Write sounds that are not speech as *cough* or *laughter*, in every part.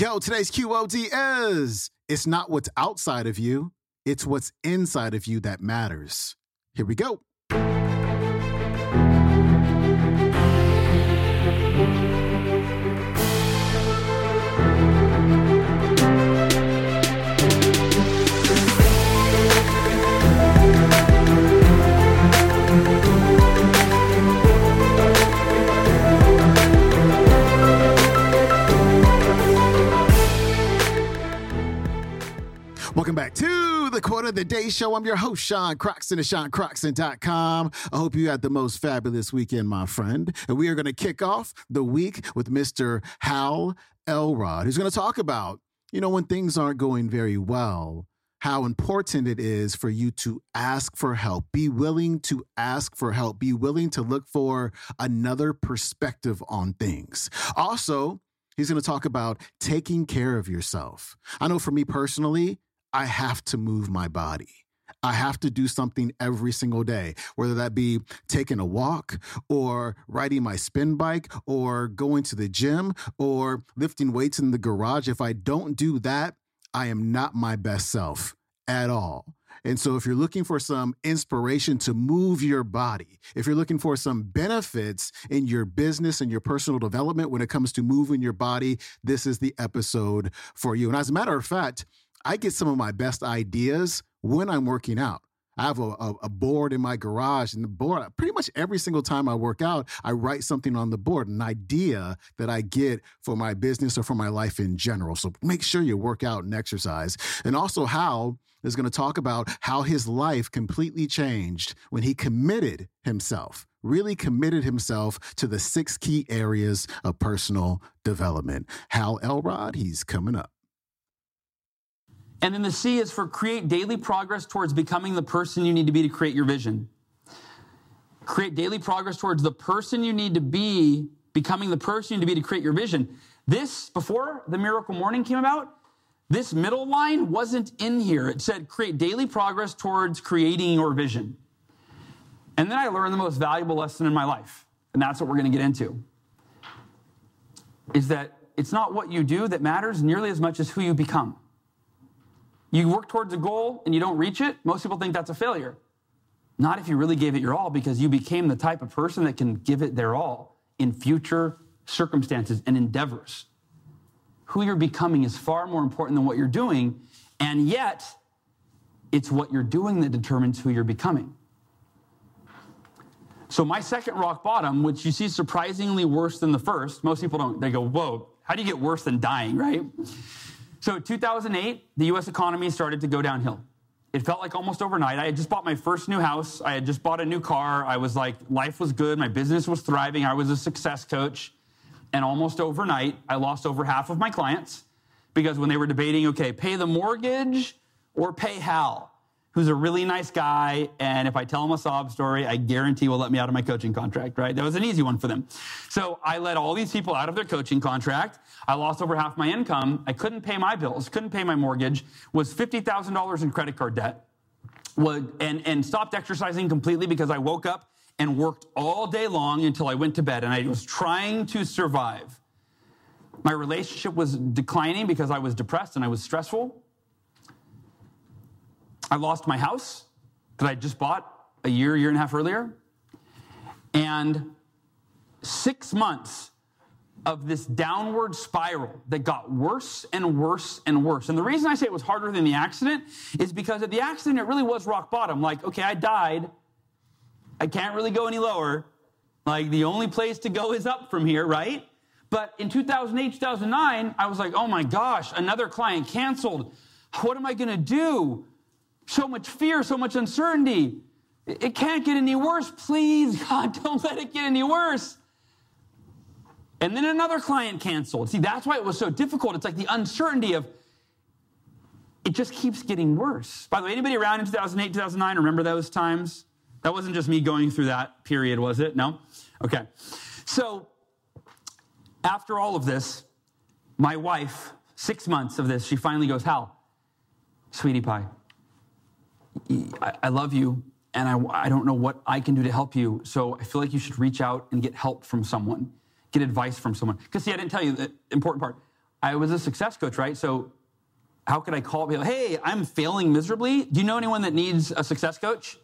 Yo, today's QOD is it's not what's outside of you, it's what's inside of you that matters. Here we go. Welcome back to the Quote of the Day Show. I'm your host, Sean Croxton of SeanCroxton.com. I hope you had the most fabulous weekend, my friend. And we are going to kick off the week with Mr. Hal Elrod, who's going to talk about, you know, when things aren't going very well, how important it is for you to ask for help. Be willing to ask for help. Be willing to look for another perspective on things. Also, he's going to talk about taking care of yourself. I know for me personally, I have to move my body. I have to do something every single day, whether that be taking a walk or riding my spin bike or going to the gym or lifting weights in the garage. If I don't do that, I am not my best self at all. And so, if you're looking for some inspiration to move your body, if you're looking for some benefits in your business and your personal development when it comes to moving your body, this is the episode for you. And as a matter of fact, I get some of my best ideas when I'm working out. I have a, a, board in my garage, and the board, pretty much every single time I work out, I write something on the board, an idea that I get for my business or for my life in general. So make sure you work out and exercise. And also, Hal is going to talk about how his life completely changed when he committed himself really committed himself to the six key areas of personal development. Hal Elrod, he's coming up. And then the C is for create daily progress towards becoming the person you need to be to create your vision. Create daily progress towards the person you need to be, becoming the person you need to be to create your vision. This, before the miracle morning came about, this middle line wasn't in here. It said create daily progress towards creating your vision. And then I learned the most valuable lesson in my life, and that's what we're going to get into. Is that it's not what you do that matters nearly as much as who you become. You work towards a goal and you don't reach it, most people think that's a failure. Not if you really gave it your all, because you became the type of person that can give it their all in future circumstances and endeavors. Who you're becoming is far more important than what you're doing, and yet it's what you're doing that determines who you're becoming. So, my second rock bottom, which you see surprisingly worse than the first, most people don't, they go, Whoa, how do you get worse than dying, right? So 2008, the US economy started to go downhill. It felt like almost overnight. I had just bought my first new house. I had just bought a new car. I was like, life was good. My business was thriving. I was a success coach. And almost overnight, I lost over half of my clients because when they were debating, okay, pay the mortgage or pay Hal, who's a really nice guy. And if I tell him a sob story, I guarantee will let me out of my coaching contract, right? That was an easy one for them. So I let all these people out of their coaching contract. I lost over half my income. I couldn't pay my bills, couldn't pay my mortgage, was $50,000 in credit card debt, would, and, and stopped exercising completely because I woke up and worked all day long until I went to bed and I was trying to survive. My relationship was declining because I was depressed and I was stressful. I lost my house that I just bought a year, year and a half earlier. And six months of this downward spiral that got worse and worse and worse. And the reason I say it was harder than the accident is because at the accident, it really was rock bottom. Like, okay, I died. I can't really go any lower. Like, the only place to go is up from here, right? But in 2008, 2009, I was like, oh my gosh, another client canceled. What am I going to do? So much fear, so much uncertainty. It can't get any worse. Please, *laughs* God, don't let it get any worse. And then another client canceled. See, that's why it was so difficult. It's like the uncertainty of it just keeps getting worse. By the way, anybody around in 2008, 2009 remember those times? That wasn't just me going through that period, was it? No? Okay. So, after all of this, my wife, six months of this, she finally goes, Hal, sweetie pie, I, love you and I, I don't know what I can do to help you. So I feel like you should reach out and get help from someone, get advice from someone. Because, see, I didn't tell you the important part. I was a success coach, right? So how could I call people? Hey, I'm failing miserably. Do you know anyone that needs a success coach?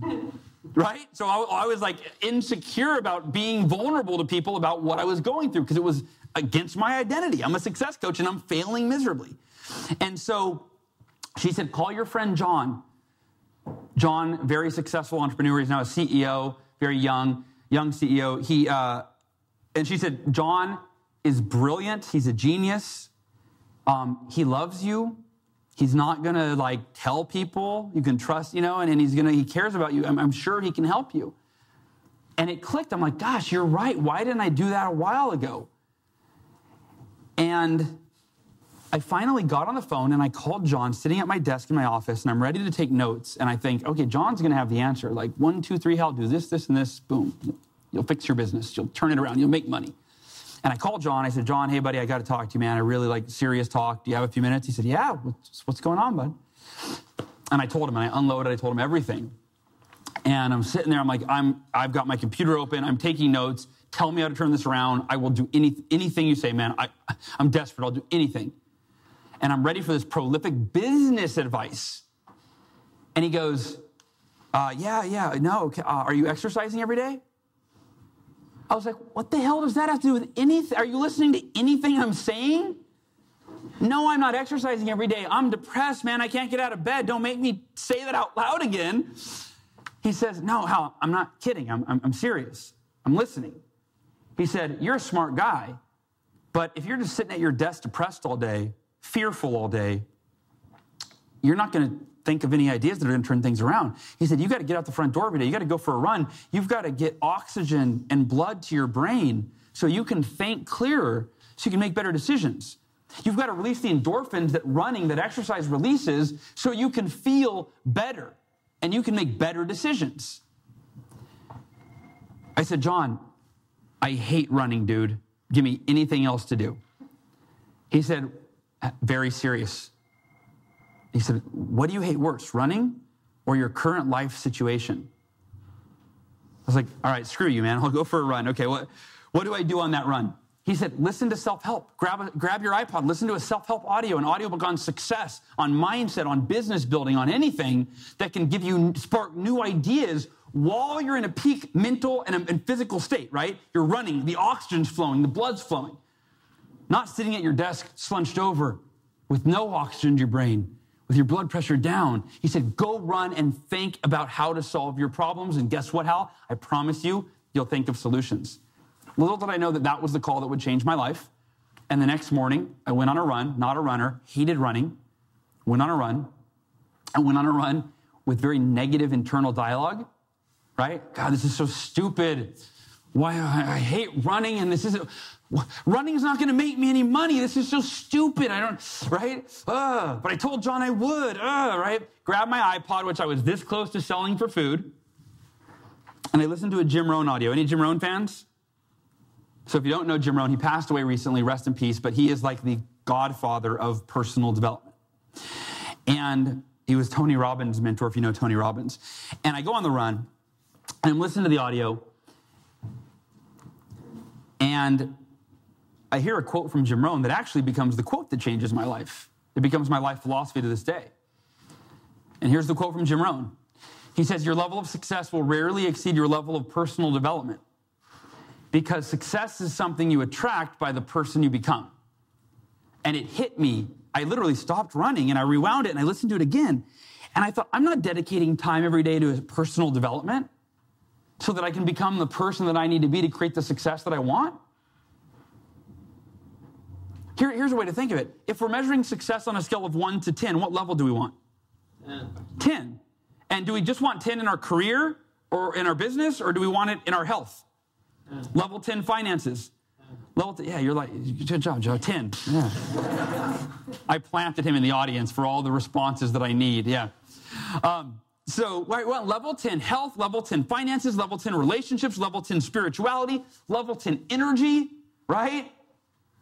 *laughs* right? So I, I, was like insecure about being vulnerable to people about what I was going through because it was against my identity. I'm a success coach and I'm failing miserably. And so she said, call your friend John. John, very successful entrepreneur. He's now a CEO, very young, young CEO. He, uh, and she said, John is brilliant. He's a genius. Um, he loves you. He's not gonna like tell people you can trust, you know, and, and he's gonna, he cares about you. I'm, I'm sure he can help you. And it clicked. I'm like, gosh, you're right. Why didn't I do that a while ago? And I finally got on the phone and I called John sitting at my desk in my office and I'm ready to take notes. And I think, okay, John's gonna have the answer. Like one, two, three, I'll do this, this, and this, boom. You'll fix your business. You'll turn it around. You'll make money. And I called John. I said, John, hey, buddy, I got to talk to you, man. I really like serious talk. Do you have a few minutes? He said, Yeah, what's, what's going on, bud? And I told him, and I unloaded, I told him everything. And I'm sitting there, I'm like, I'm, I've got my computer open, I'm taking notes. Tell me how to turn this around. I will do any, anything you say, man. I, I'm desperate. I'll do anything. And I'm ready for this prolific business advice. And he goes, uh, Yeah, yeah, no. Uh, are you exercising every day? I was like, what the hell does that have to do with anything? Are you listening to anything I'm saying? No, I'm not exercising every day. I'm depressed, man. I can't get out of bed. Don't make me say that out loud again. He says, No, Hal, I'm not kidding. I'm, I'm, I'm serious. I'm listening. He said, You're a smart guy, but if you're just sitting at your desk depressed all day, fearful all day, you're not going to think of any ideas that are going to turn things around. He said, You got to get out the front door every day. You got to go for a run. You've got to get oxygen and blood to your brain so you can think clearer, so you can make better decisions. You've got to release the endorphins that running, that exercise releases, so you can feel better and you can make better decisions. I said, John, I hate running, dude. Give me anything else to do. He said, very serious. He said, What do you hate worse, running or your current life situation? I was like, All right, screw you, man. I'll go for a run. Okay, what, what do I do on that run? He said, listen to self help. Grab, grab your iPod, listen to a self help audio, an audiobook on success, on mindset, on business building, on anything that can give you, spark new ideas while you're in a peak mental and, and physical state, right? You're running, the oxygen's flowing, the blood's flowing. Not sitting at your desk slunched over with no oxygen to your brain, with your blood pressure down. He said, go run and think about how to solve your problems. And guess what, Hal? I promise you, you'll think of solutions. Little did I know that that was the call that would change my life. And the next morning, I went on a run, not a runner, hated running, went on a run. I went on a run with very negative internal dialogue, right? God, this is so stupid. Why I hate running and this isn't Running is not going to make me any money. This is so stupid. I don't, right? But I told John I would, right? Grab my iPod, which I was this close to selling for food, and I listened to a Jim Rohn audio. Any Jim Rohn fans? So if you don't know Jim Rohn, he passed away recently, rest in peace, but he is like the godfather of personal development. And he was Tony Robbins' mentor, if you know Tony Robbins. And I go on the run, and I'm listening to the audio, and I hear a quote from Jim Rohn that actually becomes the quote that changes my life. It becomes my life philosophy to this day. And here's the quote from Jim Rohn. He says, Your level of success will rarely exceed your level of personal development because success is something you attract by the person you become. And it hit me. I literally stopped running and I rewound it and I listened to it again. And I thought, I'm not dedicating time every day to personal development so that I can become the person that I need to be to create the success that I want. Here, here's a way to think of it. If we're measuring success on a scale of 1 to 10, what level do we want? 10. 10. And do we just want 10 in our career or in our business, or do we want it in our health? 10. Level 10 finances. Level 10, yeah, you're like, good job, Joe. 10. Yeah. I planted him in the audience for all the responses that I need. Yeah. Um, so, right, well, level 10 health, level 10 finances, level 10 relationships, level 10 spirituality, level 10 energy, right?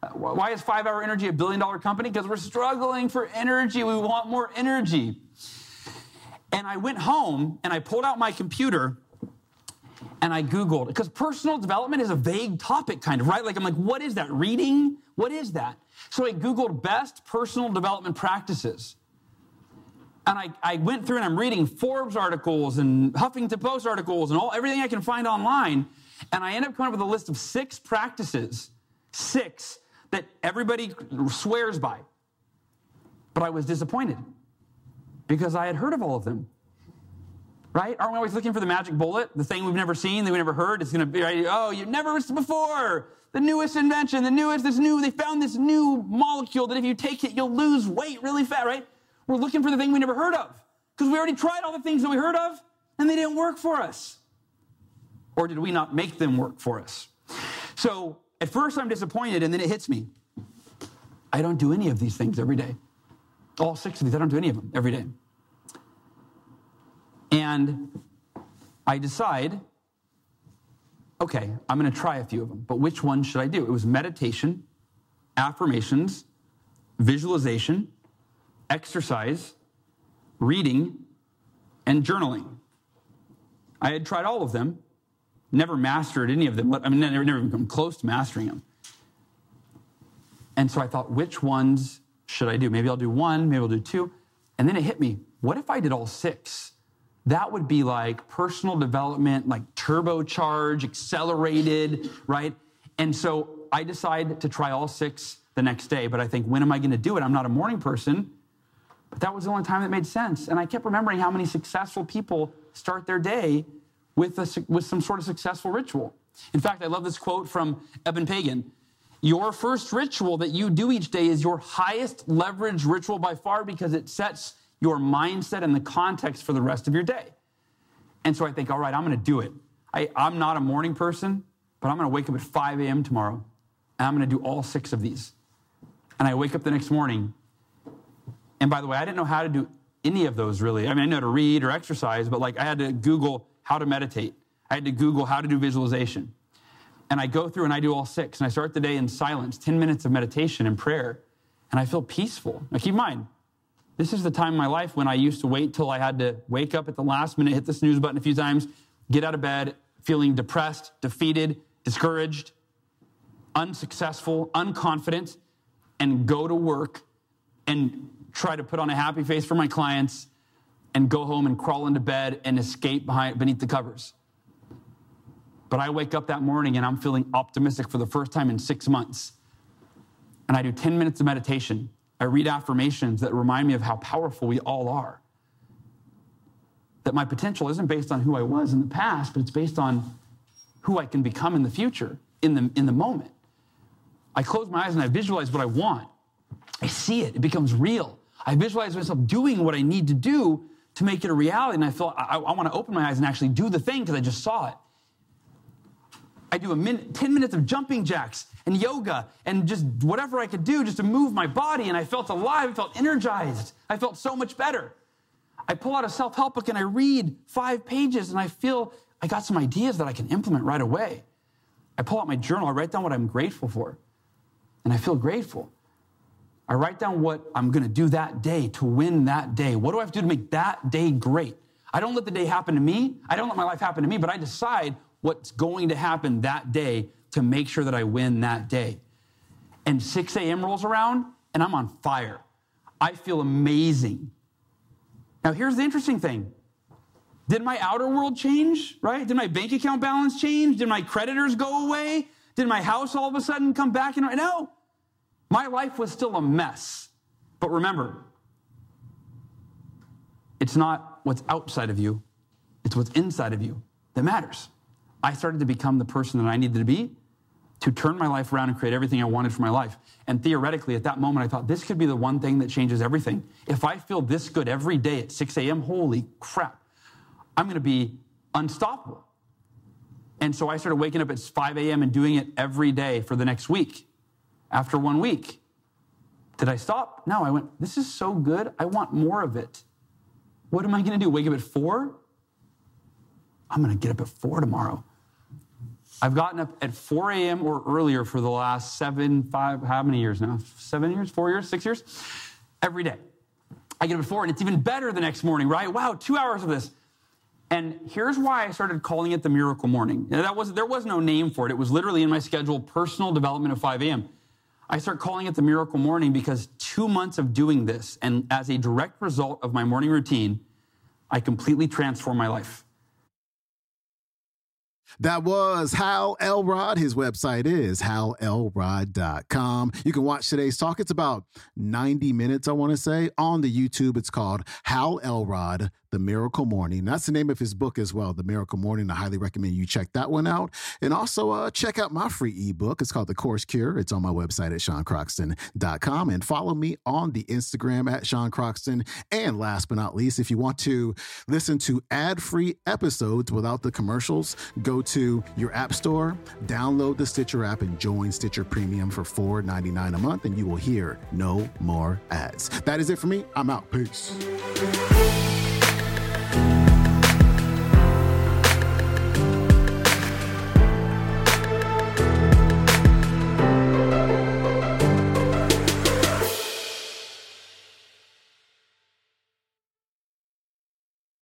Uh, why is Five Hour Energy a billion dollar company? Because we're struggling for energy. We want more energy. And I went home and I pulled out my computer and I Googled, because personal development is a vague topic, kind of, right? Like, I'm like, what is that? Reading? What is that? So I Googled best personal development practices. And I, I went through and I'm reading Forbes articles and Huffington Post articles and all everything I can find online. And I end up coming up with a list of six practices, six that everybody swears by. But I was disappointed because I had heard of all of them. Right? Aren't we always looking for the magic bullet? The thing we've never seen, that we never heard? It's going to be, right? oh, you've never before. The newest invention, the newest, this new, they found this new molecule that if you take it, you'll lose weight really fast, right? We're looking for the thing we never heard of because we already tried all the things that we heard of and they didn't work for us. Or did we not make them work for us? So at first I'm disappointed and then it hits me. I don't do any of these things every day. All six of these, I don't do any of them every day. And I decide, okay, I'm going to try a few of them, but which one should I do? It was meditation, affirmations, visualization, exercise, reading, and journaling. I had tried all of them, never mastered any of them. I mean, never, never even come close to mastering them. And so I thought, which ones should I do? Maybe I'll do one, maybe I'll do two. And then it hit me what if I did all six? That would be like personal development, like turbocharge, accelerated, right? And so I decide to try all six the next day, but I think, when am I going to do it? I'm not a morning person. But that was the only time that made sense. And I kept remembering how many successful people start their day with, a, with some sort of successful ritual. In fact, I love this quote from Eben Pagan. Your first ritual that you do each day is your highest leverage ritual by far because it sets your mindset and the context for the rest of your day. And so I think, all right, I'm going to do it. I, I'm not a morning person, but I'm going to wake up at 5 a.m. tomorrow and I'm going to do all six of these. And I wake up the next morning and by the way, I didn't know how to do any of those really. I mean, I know to read or exercise, but like I had to Google how to meditate. I had to Google how to do visualization. And I go through and I do all six. And I start the day in silence, 10 minutes of meditation and prayer. And I feel peaceful. Now, keep in mind, this is the time in my life when I used to wait till I had to wake up at the last minute, hit the snooze button a few times, get out of bed, feeling depressed, defeated, discouraged, unsuccessful, unconfident, and go to work and try to put on a happy face for my clients and go home and crawl into bed and escape behind, beneath the covers. But I wake up that morning and I'm feeling optimistic for the first time in six months. And I do 10 minutes of meditation. I read affirmations that remind me of how powerful we all are. That my potential isn't based on who I was in the past, but it's based on who I can become in the future, in the, in the moment. I close my eyes and I visualize what I want. I see it, it becomes real. I visualize myself doing what I need to do to make it a reality. And I feel I, I want to open my eyes and actually do the thing because I just saw it. I do a minute, 10 minutes of jumping jacks and yoga and just whatever I could do just to move my body. And I felt alive, I felt energized. I felt so much better. I pull out a self help book and I read five pages and I feel I got some ideas that I can implement right away. I pull out my journal, I write down what I'm grateful for, and I feel grateful. I write down what I'm going to do that day to win that day. What do I have to do to make that day great? I don't let the day happen to me. I don't let my life happen to me, but I decide what's going to happen that day to make sure that I win that day. And 6 a.m. rolls around and I'm on fire. I feel amazing. Now, here's the interesting thing. Did my outer world change, right? Did my bank account balance change? Did my creditors go away? Did my house all of a sudden come back? And no, my life was still a mess. But remember, it's not what's outside of you, it's what's inside of you that matters. I started to become the person that I needed to be to turn my life around and create everything I wanted for my life. And theoretically, at that moment, I thought this could be the one thing that changes everything. If I feel this good every day at 6 a.m., holy crap, I'm gonna be unstoppable. And so I started waking up at 5 a.m. and doing it every day for the next week after one week. Did I stop? No, I went, this is so good. I want more of it. What am I going to do? Wake up at four? I'm going to get up at four tomorrow. I've gotten up at 4 a.m. or earlier for the last seven, five, how many years now? Seven years, four years, six years? Every day. I get up at four and it's even better the next morning, right? Wow, two hours of this. And here's why I started calling it the miracle morning. That was, there was no name for it. It was literally in my schedule, personal development of 5 a.m. I start calling it the miracle morning because two months of doing this, and as a direct result of my morning routine, I completely transformed my life. That was Hal Elrod. His website is halelrod.com. You can watch today's talk. It's about 90 minutes, I want to say. On the YouTube, it's called Hal Elrod, the Miracle Morning. That's the name of his book as well, The Miracle Morning. I highly recommend you check that one out. And also uh, check out my free ebook. It's called The Course Cure. It's on my website at seancroxton.com. And follow me on the Instagram at Sean Croxton. And last but not least, if you want to listen to ad free episodes without the commercials, go to your app store, download the Stitcher app, and join Stitcher Premium for $4.99 a month, and you will hear no more ads. That is it for me. I'm out. Peace.